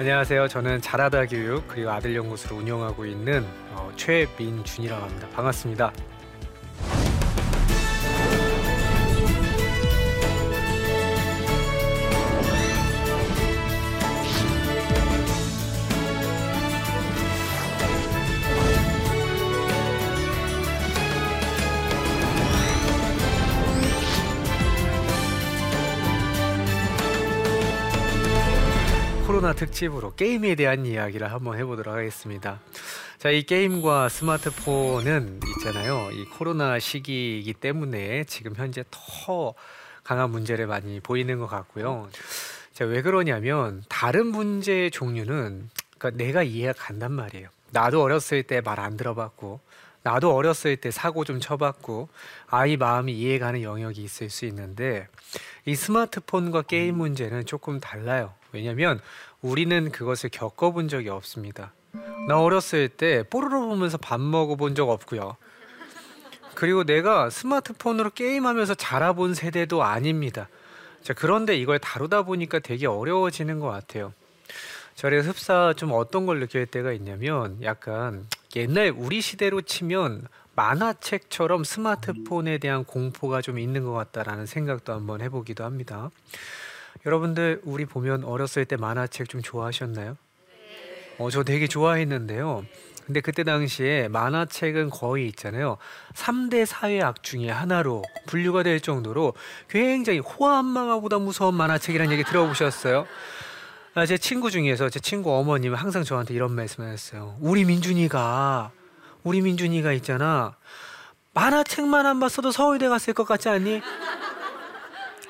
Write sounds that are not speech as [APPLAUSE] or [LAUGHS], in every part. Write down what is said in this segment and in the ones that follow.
안녕하세요. 저는 잘하다 교육 그리고 아들 연구소를 운영하고 있는 어, 최민준이라고 합니다. 반갑습니다. 코로나 특집으로 게임에 대한 이야기를 한번 해보도록 하겠습니다. 자, 이 게임과 스마트폰은 있잖아요. 이 코로나 시기이기 때문에 지금 현재 더 강한 문제를 많이 보이는 것 같고요. 자, 왜 그러냐면 다른 문제의 종류는 그러니까 내가 이해가 간단 말이에요. 나도 어렸을 때 말 안 들어봤고 나도 어렸을 때 사고 좀 쳐봤고 아이 마음이 이해가는 영역이 있을 수 있는데 이 스마트폰과 게임 문제는 조금 달라요. 왜냐면 우리는 그것을 겪어본 적이 없습니다. 나 어렸을 때 뽀로로 보면서 밥 먹어본 적 없고요. 그리고 내가 스마트폰으로 게임하면서 자라본 세대도 아닙니다. 자, 그런데 이걸 다루다 보니까 되게 어려워지는 것 같아요. 저를 흡사 좀 어떤 걸 느낄 때가 있냐면 약간 옛날 우리 시대로 치면 만화책처럼 스마트폰에 대한 공포가 좀 있는 것 같다라는 생각도 한번 해보기도 합니다. 여러분들 우리 보면 어렸을 때 만화책 좀 좋아하셨나요? 어, 저 되게 좋아했는데요. 근데 그때 당시에 만화책은 거의 있잖아요. 3대 사회악 중에 하나로 분류가 될 정도로 굉장히 호암망아보다 무서운 만화책이라는 얘기 들어보셨어요? 아, 제 친구 중에서 제 친구 어머님은 항상 저한테 이런 말씀을 했어요. 우리 민준이가 우리 민준이가 있잖아. 만화책만 안 봤어도 서울대 갔을 것 같지 않니?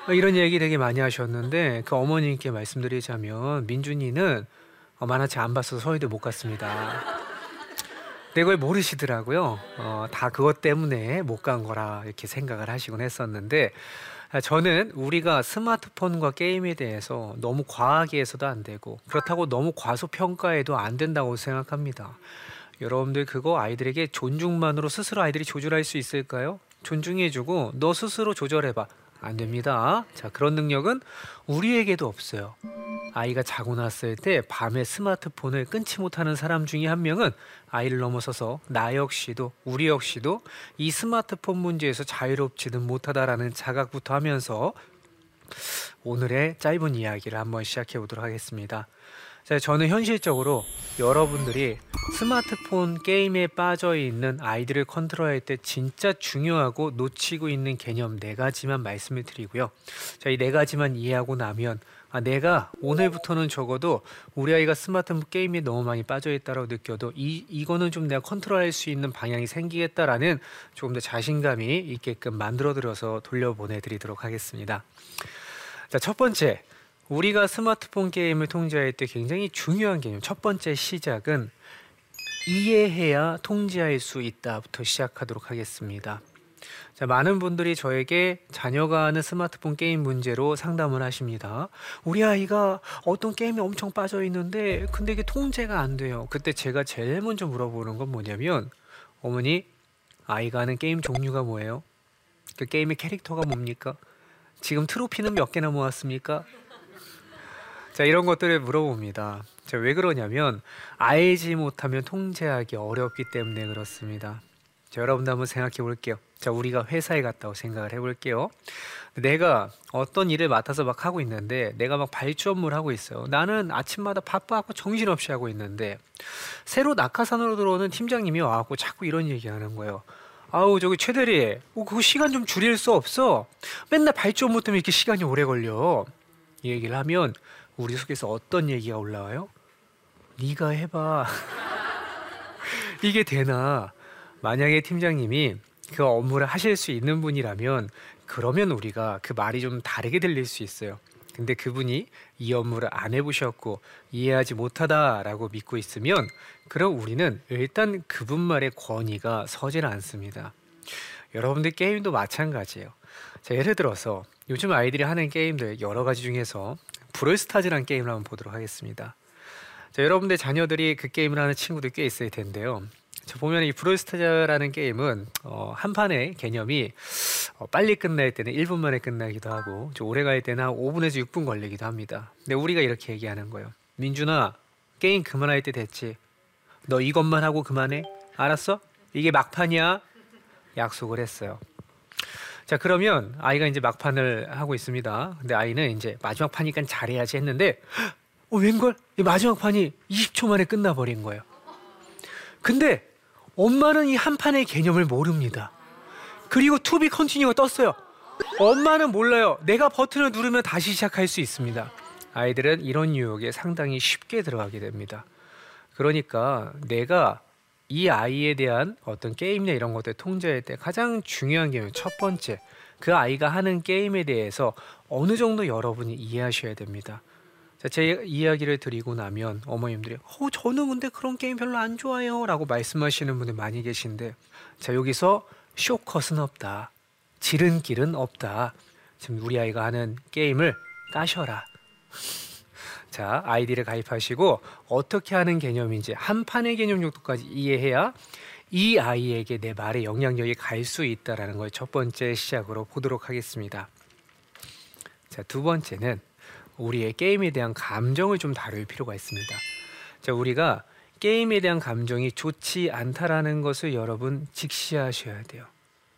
어, 이런 얘기 되게 많이 하셨는데 그 어머님께 말씀드리자면 민준이는 어, 만화책 안 봤어서 서울대 못 갔습니다. 근데 그걸 모르시더라고요. 어, 다 그것 때문에 못 간 거라 이렇게 생각을 하시곤 했었는데 아, 저는 우리가 스마트폰과 게임에 대해서 너무 과하게 해서도 안 되고 그렇다고 너무 과소평가해도 안 된다고 생각합니다. 여러분들 그거 아이들에게 존중만으로 스스로 아이들이 조절할 수 있을까요? 존중해주고 너 스스로 조절해봐. 안 됩니다. 자, 그런 능력은 우리에게도 없어요. 아이가 자고 났을 때 밤에 스마트폰을 끊지 못하는 사람 중에 한 명은 아이를 넘어서서 나 역시도 우리 역시도 이 스마트폰 문제에서 자유롭지는 못하다라는 자각부터 하면서 오늘의 짧은 이야기를 한번 시작해 보도록 하겠습니다. 자, 저는 현실적으로 여러분들이 스마트폰 게임에 빠져 있는 아이들을 컨트롤할 때 진짜 중요하고 놓치고 있는 개념 네 가지만 말씀을 드리고요. 자, 이 네 가지만 이해하고 나면 아, 내가 오늘부터는 적어도 우리 아이가 스마트폰 게임에 너무 많이 빠져 있다고 느껴도 이 이거는 좀 내가 컨트롤할 수 있는 방향이 생기겠다라는 조금 더 자신감이 있게끔 만들어 드려서 돌려보내 드리도록 하겠습니다. 자, 첫 번째. 우리가 스마트폰 게임을 통제할 때 굉장히 중요한 개념. 첫 번째 시작은 이해해야 통제할 수 있다부터 시작하도록 하겠습니다. 자, 많은 분들이 저에게 자녀가 하는 스마트폰 게임 문제로 상담을 하십니다. 우리 아이가 어떤 게임에 엄청 빠져 있는데 근데 이게 통제가 안 돼요. 그때 제가 제일 먼저 물어보는 건 뭐냐면 어머니 아이가 하는 게임 종류가 뭐예요? 그 게임의 캐릭터가 뭡니까? 지금 트로피는 몇 개나 모았습니까? 자, 이런 것들을 물어봅니다. 자, 왜 그러냐면 알지 못하면 통제하기 어렵기 때문에 그렇습니다. 자, 여러분도 한번 생각해 볼게요. 자, 우리가 회사에 갔다고 생각을 해 볼게요. 내가 어떤 일을 맡아서 막 하고 있는데 내가 막 발주 업무를 하고 있어요. 나는 아침마다 바빠갖고 정신없이 하고 있는데 새로 낙하산으로 들어오는 팀장님이 와갖고 자꾸 이런 얘기하는 거예요. 아우 저기 최대리, 어, 그거 시간 좀 줄일 수 없어. 맨날 발주 업무 때문에 이렇게 시간이 오래 걸려. 이 얘기를 하면 우리 속에서 어떤 얘기가 올라와요? 네가 해봐. [LAUGHS] 이게 되나? 만약에 팀장님이 그 업무를 하실 수 있는 분이라면 그러면 우리가 그 말이 좀 다르게 들릴 수 있어요. 근데 그분이 이 업무를 안 해보셨고 이해하지 못하다라고 믿고 있으면 그럼 우리는 일단 그분 말의 권위가 서질 않습니다. 여러분들 게임도 마찬가지예요. 자, 예를 들어서 요즘 아이들이 하는 게임들 여러 가지 중에서 브롤스타즈라는 게임을 한번 보도록 하겠습니다. 자, 여러분들 자녀들이 그 게임을 하는 친구들 꽤 있을 텐데요. 자, 보면 이 브롤스타즈라는 게임은 어, 한 판의 개념이 어, 빨리 끝날 때는 1분 만에 끝나기도 하고 좀 오래 갈 때는 5분에서 6분 걸리기도 합니다. 근데 우리가 이렇게 얘기하는 거예요. 민준아, 게임 그만할 때 됐지. 너 이것만 하고 그만해. 알았어? 이게 막판이야. 약속을 했어요. 자 그러면 아이가 이제 막판을 하고 있습니다. 근데 아이는 이제 마지막 판이니까 잘해야지 했는데 어, 웬걸 이 마지막 판이 20초 만에 끝나버린 거예요. 근데 엄마는 이 한 판의 개념을 모릅니다. 그리고 to be continue가 떴어요. 엄마는 몰라요. 내가 버튼을 누르면 다시 시작할 수 있습니다. 아이들은 이런 유혹에 상당히 쉽게 들어가게 됩니다. 그러니까 내가 이 아이에 대한 어떤 게임이나 이런 것들 통제할 때 가장 중요한 게 첫 번째 그 아이가 하는 게임에 대해서 어느 정도 여러분이 이해하셔야 됩니다. 자, 제 이야기를 드리고 나면 어머님들이 어 저는 근데 그런 게임 별로 안 좋아요라고 말씀하시는 분들 많이 계신데 자 여기서 쇼컷은 없다. 지른길은 없다. 지금 우리 아이가 하는 게임을 까셔라 자 아이디를 가입하시고 어떻게 하는 개념인지 한 판의 개념 정도까지 이해해야 이 아이에게 내 말의 영향력이 갈 수 있다라는 걸 첫 번째 시작으로 보도록 하겠습니다. 자, 두 번째는 우리의 게임에 대한 감정을 좀 다룰 필요가 있습니다. 자, 우리가 게임에 대한 감정이 좋지 않다라는 것을 여러분 직시하셔야 돼요.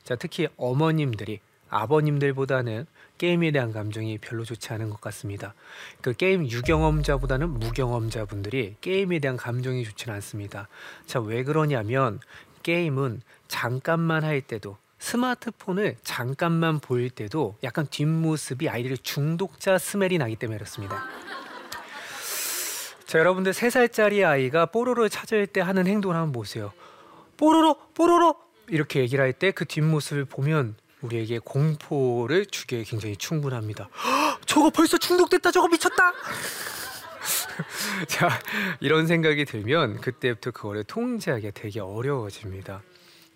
자, 특히 어머님들이 아버님들보다는 게임에 대한 감정이 별로 좋지 않은 것 같습니다. 그 게임 유경험자보다는 무경험자분들이 게임에 대한 감정이 좋지는 않습니다. 자, 왜 그러냐면 게임은 잠깐만 할 때도 스마트폰을 잠깐만 보일 때도 약간 뒷모습이 아이들의 중독자 스멜이 나기 때문에 그렇습니다. 자, 여러분들 3살짜리 아이가 뽀로로를 찾을 때 하는 행동을 한번 보세요. 뽀로로, 뽀로로! 이렇게 얘기를 할 때 그 뒷모습을 보면 우리에게 공포를 주기에 굉장히 충분합니다. [GASPS] 저거 벌써 중독됐다. 저거 미쳤다. [LAUGHS] 자, 이런 생각이 들면 그때부터 그거를 통제하기 되게 어려워집니다.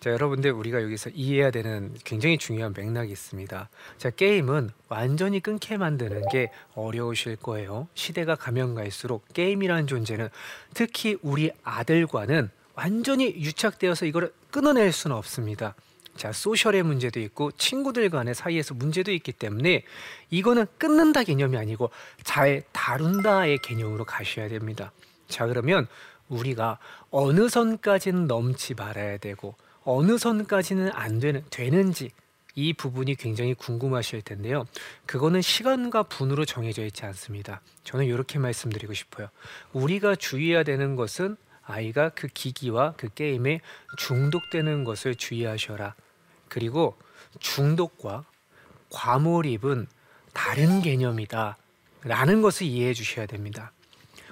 자, 여러분들 우리가 여기서 이해해야 되는 굉장히 중요한 맥락이 있습니다. 자, 게임은 완전히 끊게 만드는 게 어려우실 거예요. 시대가 가면 갈수록 게임이라는 존재는 특히 우리 아들과는 완전히 유착되어서 이걸 끊어낼 수는 없습니다. 자, 소셜의 문제도 있고 친구들 간의 사이에서 문제도 있기 때문에 이거는 끊는다 개념이 아니고 잘 다룬다의 개념으로 가셔야 됩니다. 자, 그러면 우리가 어느 선까지는 넘지 말아야 되고 어느 선까지는 안 되는 되는지 이 부분이 굉장히 궁금하실 텐데요. 그거는 시간과 분으로 정해져 있지 않습니다. 저는 이렇게 말씀드리고 싶어요. 우리가 주의해야 되는 것은 아이가 그 기기와 그 게임에 중독되는 것을 주의하셔라. 그리고 중독과 과몰입은 다른 개념이다. 라는 것을 이해해 주셔야 됩니다.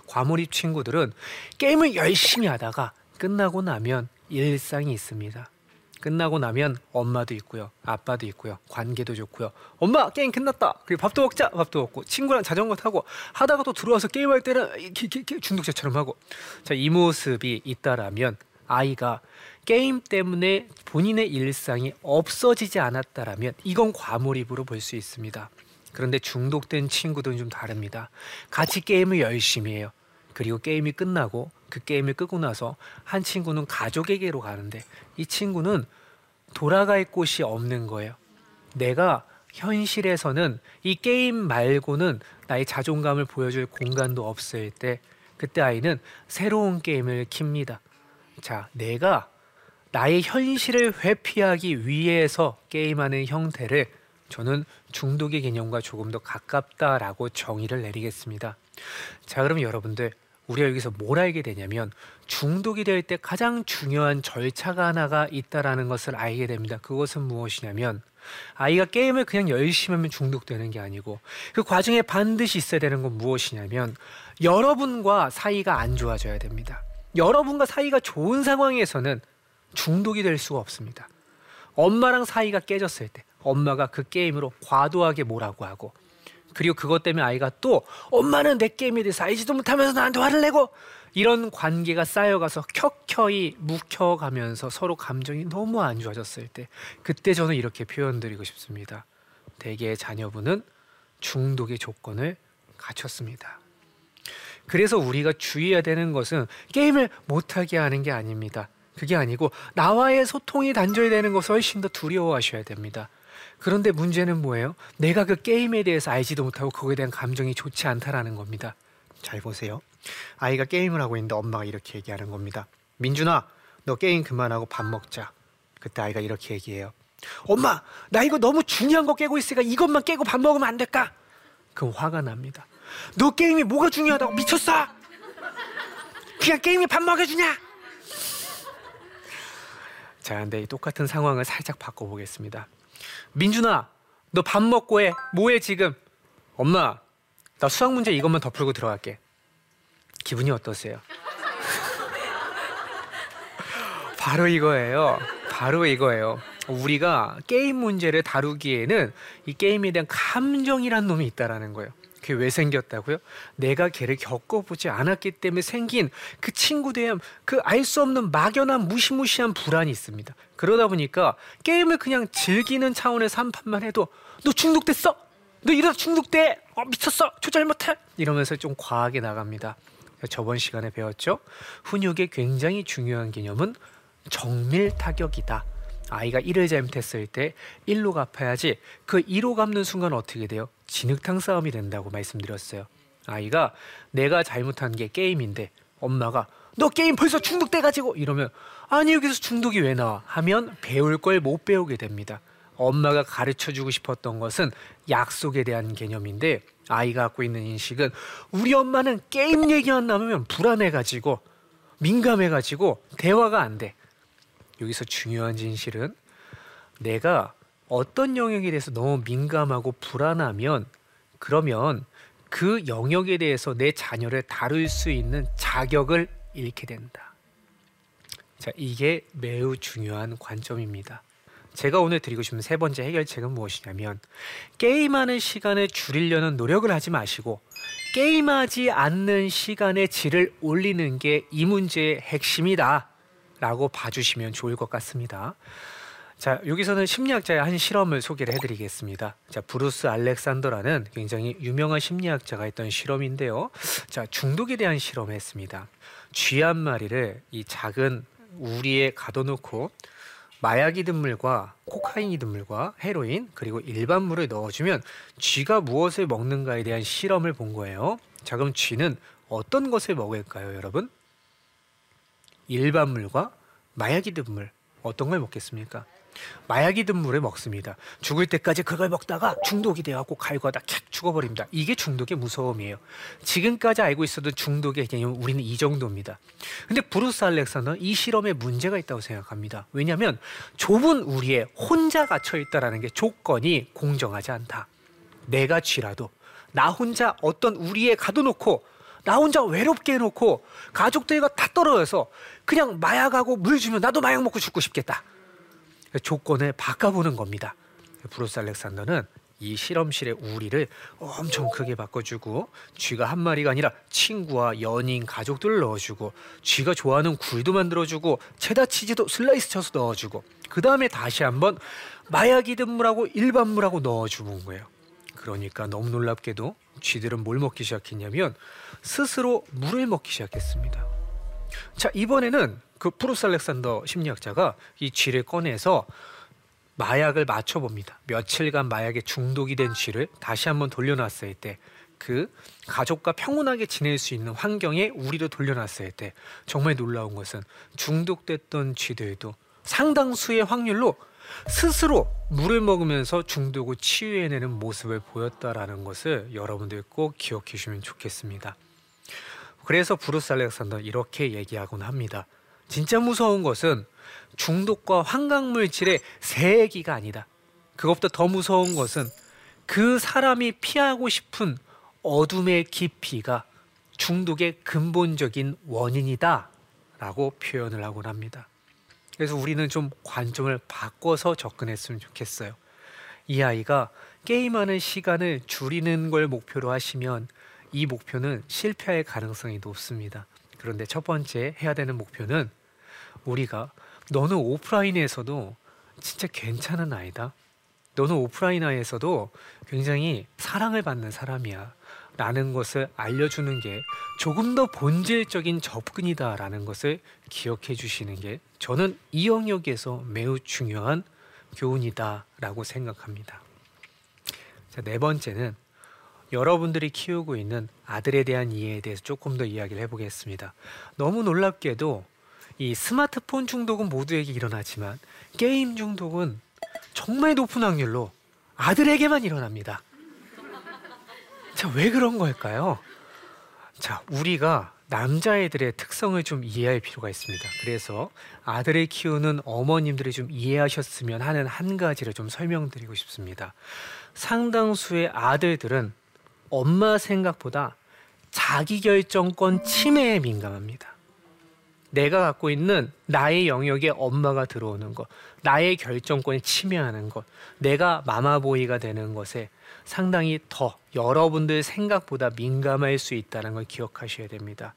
과몰입 친구들은 게임을 열심히 하다가 끝나고 나면 일상이 있습니다. 끝나고 나면 엄마도 있고요. 아빠도 있고요. 관계도 좋고요. 엄마 게임 끝났다. 그리고 밥도 먹자. 밥도 먹고 친구랑 자전거 타고 하다가 또 들어와서 게임할 때는 중독자처럼 하고 자, 이 모습이 있다라면 아이가 게임 때문에 본인의 일상이 없어지지 않았다라면 이건 과몰입으로 볼 수 있습니다. 그런데 중독된 친구들은 좀 다릅니다. 같이 게임을 열심히 해요. 그리고 게임이 끝나고 그 게임을 끄고 나서 한 친구는 가족에게로 가는데 이 친구는 돌아갈 곳이 없는 거예요. 내가 현실에서는 이 게임 말고는 나의 자존감을 보여줄 공간도 없을 때 그때 아이는 새로운 게임을 킵니다. 자, 내가 나의 현실을 회피하기 위해서 게임하는 형태를 저는 중독의 개념과 조금 더 가깝다라고 정의를 내리겠습니다. 자, 그럼 여러분들 우리가 여기서 뭘 알게 되냐면 중독이 될 때 가장 중요한 절차가 하나가 있다라는 것을 알게 됩니다. 그것은 무엇이냐면 아이가 게임을 그냥 열심히 하면 중독되는 게 아니고 그 과정에 반드시 있어야 되는 건 무엇이냐면 여러분과 사이가 안 좋아져야 됩니다. 여러분과 사이가 좋은 상황에서는 중독이 될 수가 없습니다. 엄마랑 사이가 깨졌을 때 엄마가 그 게임으로 과도하게 뭐라고 하고 그리고 그것 때문에 아이가 또 엄마는 내 게임에 대해서 알지도 못하면서 나한테 화를 내고 이런 관계가 쌓여가서 켜켜이 묵혀가면서 서로 감정이 너무 안 좋아졌을 때 그때 저는 이렇게 표현드리고 싶습니다. 대개의 자녀분은 중독의 조건을 갖췄습니다. 그래서 우리가 주의해야 되는 것은 게임을 못하게 하는 게 아닙니다. 그게 아니고 나와의 소통이 단절되는 것을 훨씬 더 두려워하셔야 됩니다. 그런데 문제는 뭐예요? 내가 그 게임에 대해서 알지도 못하고 그거에 대한 감정이 좋지 않다라는 겁니다. 잘 보세요. 아이가 게임을 하고 있는데 엄마가 이렇게 얘기하는 겁니다. 민준아, 너 게임 그만하고 밥 먹자. 그때 아이가 이렇게 얘기해요. 엄마, 나 이거 너무 중요한 거 깨고 있으니까 이것만 깨고 밥 먹으면 안 될까? 그럼 화가 납니다. 너 게임이 뭐가 중요하다고 미쳤어? 그냥 게임이 밥 먹여주냐? 자, 근데 이 똑같은 상황을 살짝 바꿔보겠습니다. 민준아, 너 밥 먹고 해. 뭐해 지금? 엄마, 나 수학 문제 이것만 더 풀고 들어갈게. 기분이 어떠세요? [LAUGHS] 바로 이거예요. 바로 이거예요. 우리가 게임 문제를 다루기에는 이 게임에 대한 감정이란 놈이 있다라는 거예요. 그게 왜 생겼다고요? 내가 걔를 겪어보지 않았기 때문에 생긴 그 친구에 대한 그 알 수 없는 막연한 무시무시한 불안이 있습니다. 그러다 보니까 게임을 그냥 즐기는 차원에서 한 판만 해도 너 중독됐어? 너 이러다 중독돼? 어, 미쳤어? 조절 못해? 이러면서 좀 과하게 나갑니다. 저번 시간에 배웠죠? 훈육의 굉장히 중요한 개념은 정밀 타격이다. 아이가 1을 잘못했을 때 1로 갚아야지 그 2로 갚는 순간 어떻게 돼요? 진흙탕 싸움이 된다고 말씀드렸어요. 아이가 내가 잘못한 게 게임인데 엄마가 너 게임 벌써 중독돼 가지고 이러면 아니 여기서 중독이 왜 나와 하면 배울 걸 못 배우게 됩니다. 엄마가 가르쳐 주고 싶었던 것은 약속에 대한 개념인데 아이가 갖고 있는 인식은 우리 엄마는 게임 얘기만 나오면 불안해 가지고 민감해 가지고 대화가 안 돼. 여기서 중요한 진실은 내가 어떤 영역에 대해서 너무 민감하고 불안하면 그러면 그 영역에 대해서 내 자녀를 다룰 수 있는 자격을 잃게 된다. 자, 이게 매우 중요한 관점입니다. 제가 오늘 드리고 싶은 세 번째 해결책은 무엇이냐면 게임하는 시간을 줄이려는 노력을 하지 마시고 게임하지 않는 시간의 질을 올리는 게 이 문제의 핵심이다. 라고 봐주시면 좋을 것 같습니다. 자, 여기서는 심리학자의 한 실험을 소개를 해드리겠습니다. 자, 브루스 알렉산더라는 굉장히 유명한 심리학자가 했던 실험인데요. 자, 중독에 대한 실험을 했습니다. 쥐 한 마리를 이 작은 우리에 가둬놓고 마약이든 물과 코카인이든 물과 헤로인 그리고 일반 물을 넣어주면 쥐가 무엇을 먹는가에 대한 실험을 본 거예요. 자, 그럼 쥐는 어떤 것을 먹을까요, 여러분? 일반 물과 마약이 든 물 어떤 걸 먹겠습니까? 마약이 든 물을 먹습니다. 죽을 때까지 그걸 먹다가 중독이 되어갖고 갈고하다 캬 죽어버립니다. 이게 중독의 무서움이에요. 지금까지 알고 있었던 중독의 개념 우리는 이 정도입니다. 근데 브루스 알렉산더는 이 실험에 문제가 있다고 생각합니다. 왜냐하면 좁은 우리에 혼자 갇혀 있다라는 게 조건이 공정하지 않다. 내가 쥐라도 나 혼자 어떤 우리에 가둬놓고 나 혼자 외롭게 해놓고 가족들과 다 떨어져서 그냥 마약하고 물 주면 나도 마약 먹고 죽고 싶겠다. 조건을 바꿔보는 겁니다. 브루스 알렉산더는 이 실험실의 우리를 엄청 크게 바꿔주고 쥐가 한 마리가 아니라 친구와 연인, 가족들을 넣어주고 쥐가 좋아하는 굴도 만들어주고 체다 치즈도 슬라이스 쳐서 넣어주고 그 다음에 다시 한번 마약이든 물하고 일반 물하고 넣어주는 거예요. 그러니까 너무 놀랍게도 쥐들은 뭘 먹기 시작했냐면 스스로 물을 먹기 시작했습니다. 자 이번에는 그 브루스 알렉산더 심리학자가 이 쥐를 꺼내서 마약을 맞춰봅니다. 며칠간 마약에 중독이 된 쥐를 다시 한번 돌려놨을 때 그 가족과 평온하게 지낼 수 있는 환경에 우리를 돌려놨을 때 정말 놀라운 것은 중독됐던 쥐들도 상당수의 확률로 스스로 물을 먹으면서 중독을 치유해내는 모습을 보였다라는 것을 여러분들 꼭 기억해 주시면 좋겠습니다. 그래서 브루스 알렉산더 이렇게 얘기하곤 합니다. 진짜 무서운 것은 중독과 환각물질의 세기가 아니다. 그것보다 더 무서운 것은 그 사람이 피하고 싶은 어둠의 깊이가 중독의 근본적인 원인이다. 라고 표현을 하곤 합니다. 그래서 우리는 좀 관점을 바꿔서 접근했으면 좋겠어요. 이 아이가 게임하는 시간을 줄이는 걸 목표로 하시면 이 목표는 실패할 가능성이 높습니다. 그런데 첫 번째 해야 되는 목표는 우리가 너는 오프라인에서도 진짜 괜찮은 아이다. 너는 오프라인에서도 굉장히 사랑을 받는 사람이야. 라는 것을 알려주는 게 조금 더 본질적인 접근이다라는 것을 기억해 주시는 게 저는 이 영역에서 매우 중요한 교훈이다라고 생각합니다. 자, 네 번째는 여러분들이 키우고 있는 아들에 대한 이해에 대해서 조금 더 이야기를 해보겠습니다. 너무 놀랍게도 이 스마트폰 중독은 모두에게 일어나지만 게임 중독은 정말 높은 확률로 아들에게만 일어납니다. 자, 왜 그런 걸까요? 자, 우리가 남자애들의 특성을 좀 이해할 필요가 있습니다. 그래서 아들을 키우는 어머님들이 좀 이해하셨으면 하는 한 가지를 좀 설명드리고 싶습니다. 상당수의 아들들은 엄마 생각보다 자기결정권 침해에 민감합니다. 내가 갖고 있는 나의 영역에 엄마가 들어오는 것, 나의 결정권을 침해하는 것, 내가 마마보이가 되는 것에 상당히 더 여러분들 생각보다 민감할 수 있다는 걸 기억하셔야 됩니다.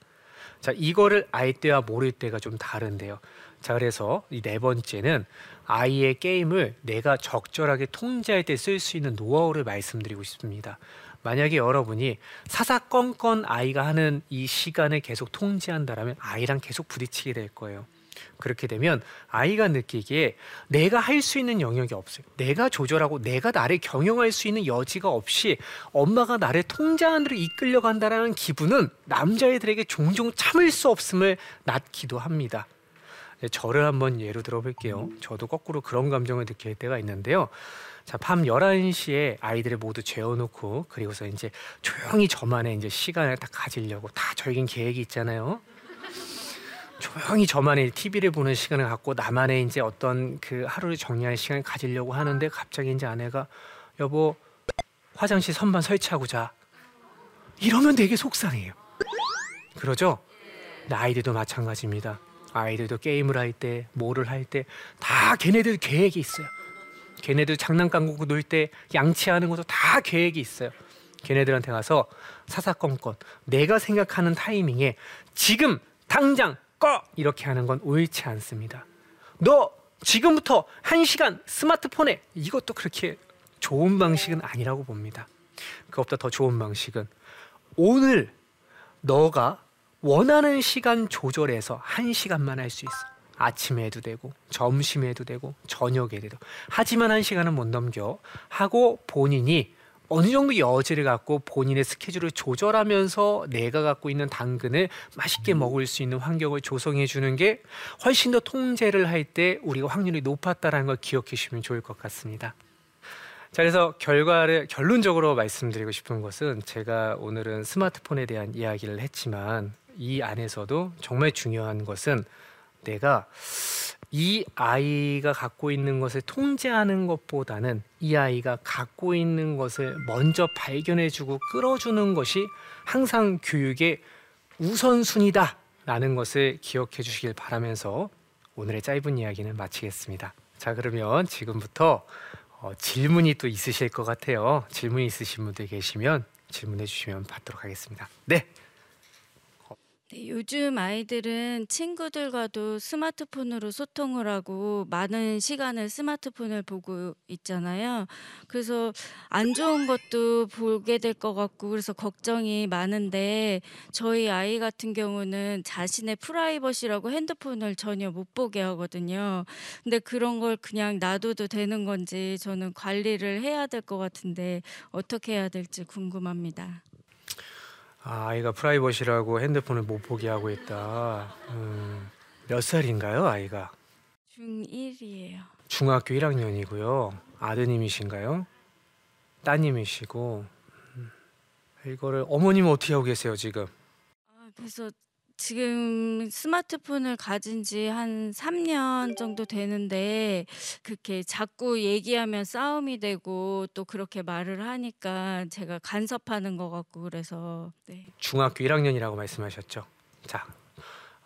자, 이거를 알 때와 모를 때가 좀 다른데요. 자, 그래서 이 네 번째는 아이의 게임을 내가 적절하게 통제할 때 쓸 수 있는 노하우를 말씀드리고 싶습니다. 만약에 여러분이 사사건건 아이가 하는 이 시간을 계속 통제한다라면 아이랑 계속 부딪히게 될 거예요. 그렇게 되면 아이가 느끼기에 내가 할 수 있는 영역이 없어요. 내가 조절하고 내가 나를 경영할 수 있는 여지가 없이 엄마가 나를 통제하는 대로 이끌려 간다라는 기분은 남자애들에게 종종 참을 수 없음을 낳기도 합니다. 네, 저를 한번 예로 들어볼게요. 저도 거꾸로 그런 감정을 느낄 때가 있는데요. 자, 밤 11시에 아이들을 모두 재워놓고 그리고서 이제 조용히 저만의 이제 시간을 딱 가지려고 다 저에겐 계획이 있잖아요. 조용히 저만의 TV를 보는 시간을 갖고 나만의 이제 어떤 그 하루를 정리할 시간을 가지려고 하는데 갑자기 이제 아내가 여보 화장실 선반 설치하고 자 이러면 되게 속상해요. 그러죠? 아이들도 마찬가지입니다. 아이들도 게임을 할 때, 뭐를 할 때 다 걔네들 계획이 있어요. 걔네들 장난감 갖고 놀 때 양치하는 것도 다 계획이 있어요. 걔네들한테 가서 사사건건 내가 생각하는 타이밍에 지금 당장 꺼 이렇게 하는 건 옳지 않습니다. 너 지금부터 한 시간 스마트폰에 이것도 그렇게 좋은 방식은 아니라고 봅니다. 그것보다 더 좋은 방식은 오늘 너가 원하는 시간 조절해서 한 시간만 할 수 있어. 아침에 해도 되고 점심에 해도 되고 저녁에 해도 하지만 한 시간은 못 넘겨. 하고 본인이 어느 정도 여지를 갖고 본인의 스케줄을 조절하면서 내가 갖고 있는 당근을 맛있게 먹을 수 있는 환경을 조성해 주는 게 훨씬 더 통제를 할 때 우리가 확률이 높았다라는 걸 기억해 주시면 좋을 것 같습니다. 자, 그래서 결과를 결론적으로 말씀드리고 싶은 것은 제가 오늘은 스마트폰에 대한 이야기를 했지만 이 안에서도 정말 중요한 것은 내가 이 아이가 갖고 있는 것을 통제하는 것보다는 이 아이가 갖고 있는 것을 먼저 발견해주고 끌어주는 것이 항상 교육의 우선순위다라는 것을 기억해 주시길 바라면서 오늘의 짧은 이야기는 마치겠습니다. 자, 그러면 지금부터 어, 질문이 또 있으실 것 같아요. 질문 있으신 분들 계시면 질문해 주시면 받도록 하겠습니다. 네. 네, 요즘 아이들은 친구들과도 스마트폰으로 소통을 하고 많은 시간을 스마트폰을 보고 있잖아요. 그래서 안 좋은 것도 보게 될 것 같고 그래서 걱정이 많은데 저희 아이 같은 경우는 자신의 프라이버시라고 핸드폰을 전혀 못 보게 하거든요. 근데 그런 걸 그냥 놔둬도 되는 건지 저는 관리를 해야 될 것 같은데 어떻게 해야 될지 궁금합니다. 아, 아이가 프라이버시라고 핸드폰을 못 보게 하고 있다. 음, 몇 살인가요, 아이가? 중1이에요. 중학교 1학년이고요. 아드님이신가요? 따님이시고. 음, 이거를 어머님은 어떻게 하고 계세요, 지금? 아, 그래서 지금 스마트폰을 가진 지 한 3년 정도 되는데 그렇게 자꾸 얘기하면 싸움이 되고 또 그렇게 말을 하니까 제가 간섭하는 것 같고 그래서 네. 중학교 1학년이라고 말씀하셨죠. 자,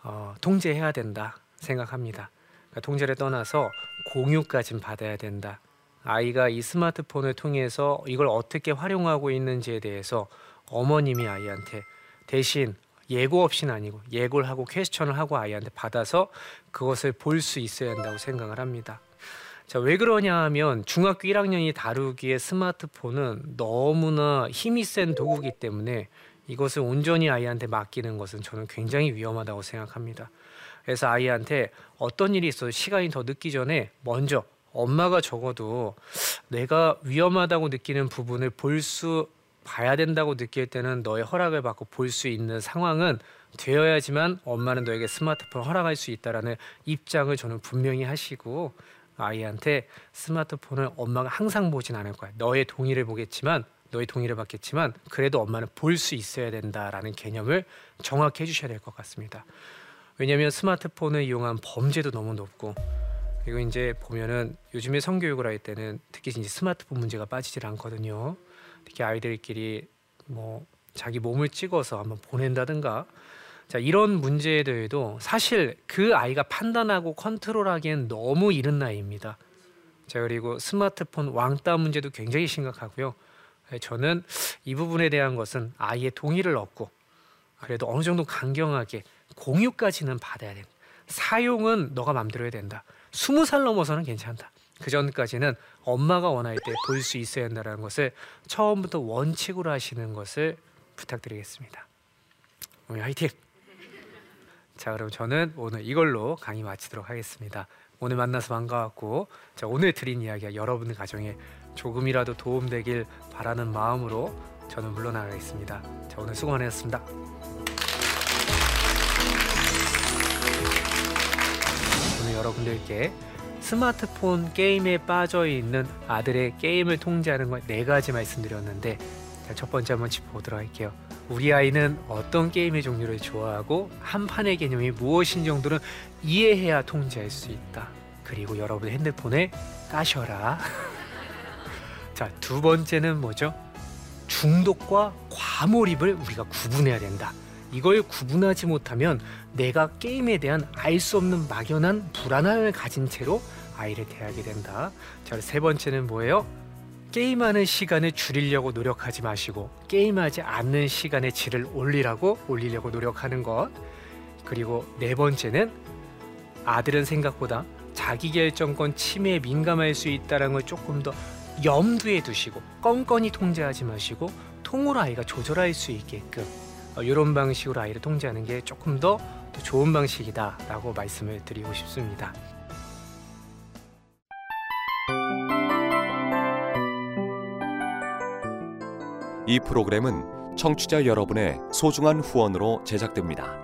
어, 통제해야 된다 생각합니다. 그러니까 통제를 떠나서 공유까지 받아야 된다. 아이가 이 스마트폰을 통해서 이걸 어떻게 활용하고 있는지에 대해서 어머님이 아이한테 대신 예고 없이는 아니고 예고를 하고 퀘스천을 하고 아이한테 받아서 그것을 볼 수 있어야 한다고 생각을 합니다. 자, 왜 그러냐 하면 중학교 1학년이 다루기에 스마트폰은 너무나 힘이 센 도구이기 때문에 이것을 온전히 아이한테 맡기는 것은 저는 굉장히 위험하다고 생각합니다. 그래서 아이한테 어떤 일이 있어도 시간이 더 늦기 전에 먼저 엄마가 적어도 내가 위험하다고 느끼는 부분을 볼 수 봐야 된다고 느낄 때는 너의 허락을 받고 볼 수 있는 상황은 되어야지만 엄마는 너에게 스마트폰 허락할 수 있다라는 입장을 저는 분명히 하시고 아이한테 스마트폰을 엄마가 항상 보진 않을 거야. 너의 동의를 보겠지만 너의 동의를 받겠지만 그래도 엄마는 볼 수 있어야 된다라는 개념을 정확히 해주셔야 될 것 같습니다. 왜냐하면 스마트폰을 이용한 범죄도 너무 높고 그리고 이제 보면은 요즘에 성교육을 할 때는 특히 이제 스마트폰 문제가 빠지질 않거든요. 특히 아이들끼리 뭐 자기 몸을 찍어서 한번 보낸다든가 자 이런 문제에 대해도 사실 그 아이가 판단하고 컨트롤하기엔 너무 이른 나이입니다. 자 그리고 스마트폰 왕따 문제도 굉장히 심각하고요. 네, 저는 이 부분에 대한 것은 아이의 동의를 얻고 그래도 어느 정도 강경하게 공유까지는 받아야 된다. 사용은 너가 맘대로 해야 된다. 스무 살 넘어서는 괜찮다. 그 전까지는 엄마가 원할 때 볼 수 있어야 한다는 것을 처음부터 원칙으로 하시는 것을 부탁드리겠습니다. 오늘 화이팅! 자 그럼 저는 오늘 이걸로 강의 마치도록 하겠습니다. 오늘 만나서 반가웠고 자 오늘 드린 이야기가 여러분의 가정에 조금이라도 도움되길 바라는 마음으로 저는 물러나가겠습니다. 자 오늘 수고 많으셨습니다. 여러분들께 스마트폰 게임에 빠져 있는 아들의 게임을 통제하는 것네 가지 말씀드렸는데 자, 첫 번째 한번 짚어보도록 할게요. 우리 아이는 어떤 게임의 종류를 좋아하고 한 판의 개념이 무엇인 정도는 이해해야 통제할 수 있다. 그리고 여러분 핸드폰에 까셔라. [LAUGHS] 자, 두 번째는 뭐죠? 중독과 과몰입을 우리가 구분해야 된다. 이걸 구분하지 못하면 내가 게임에 대한 알 수 없는 막연한 불안함을 가진 채로 아이를 대하게 된다. 자, 세 번째는 뭐예요? 게임하는 시간을 줄이려고 노력하지 마시고 게임하지 않는 시간의 질을 올리라고 올리려고 노력하는 것. 그리고 네 번째는 아들은 생각보다 자기결정권 침해에 민감할 수 있다는 걸 조금 더 염두에 두시고 껌껌이 통제하지 마시고 통으로 아이가 조절할 수 있게끔 이런 어, 방식으로 아이를 통제하는 게 조금 더 좋은 방식이다라고 말씀을 드리고 싶습니다. 이 프로그램은 청취자 여러분의 소중한 후원으로 제작됩니다.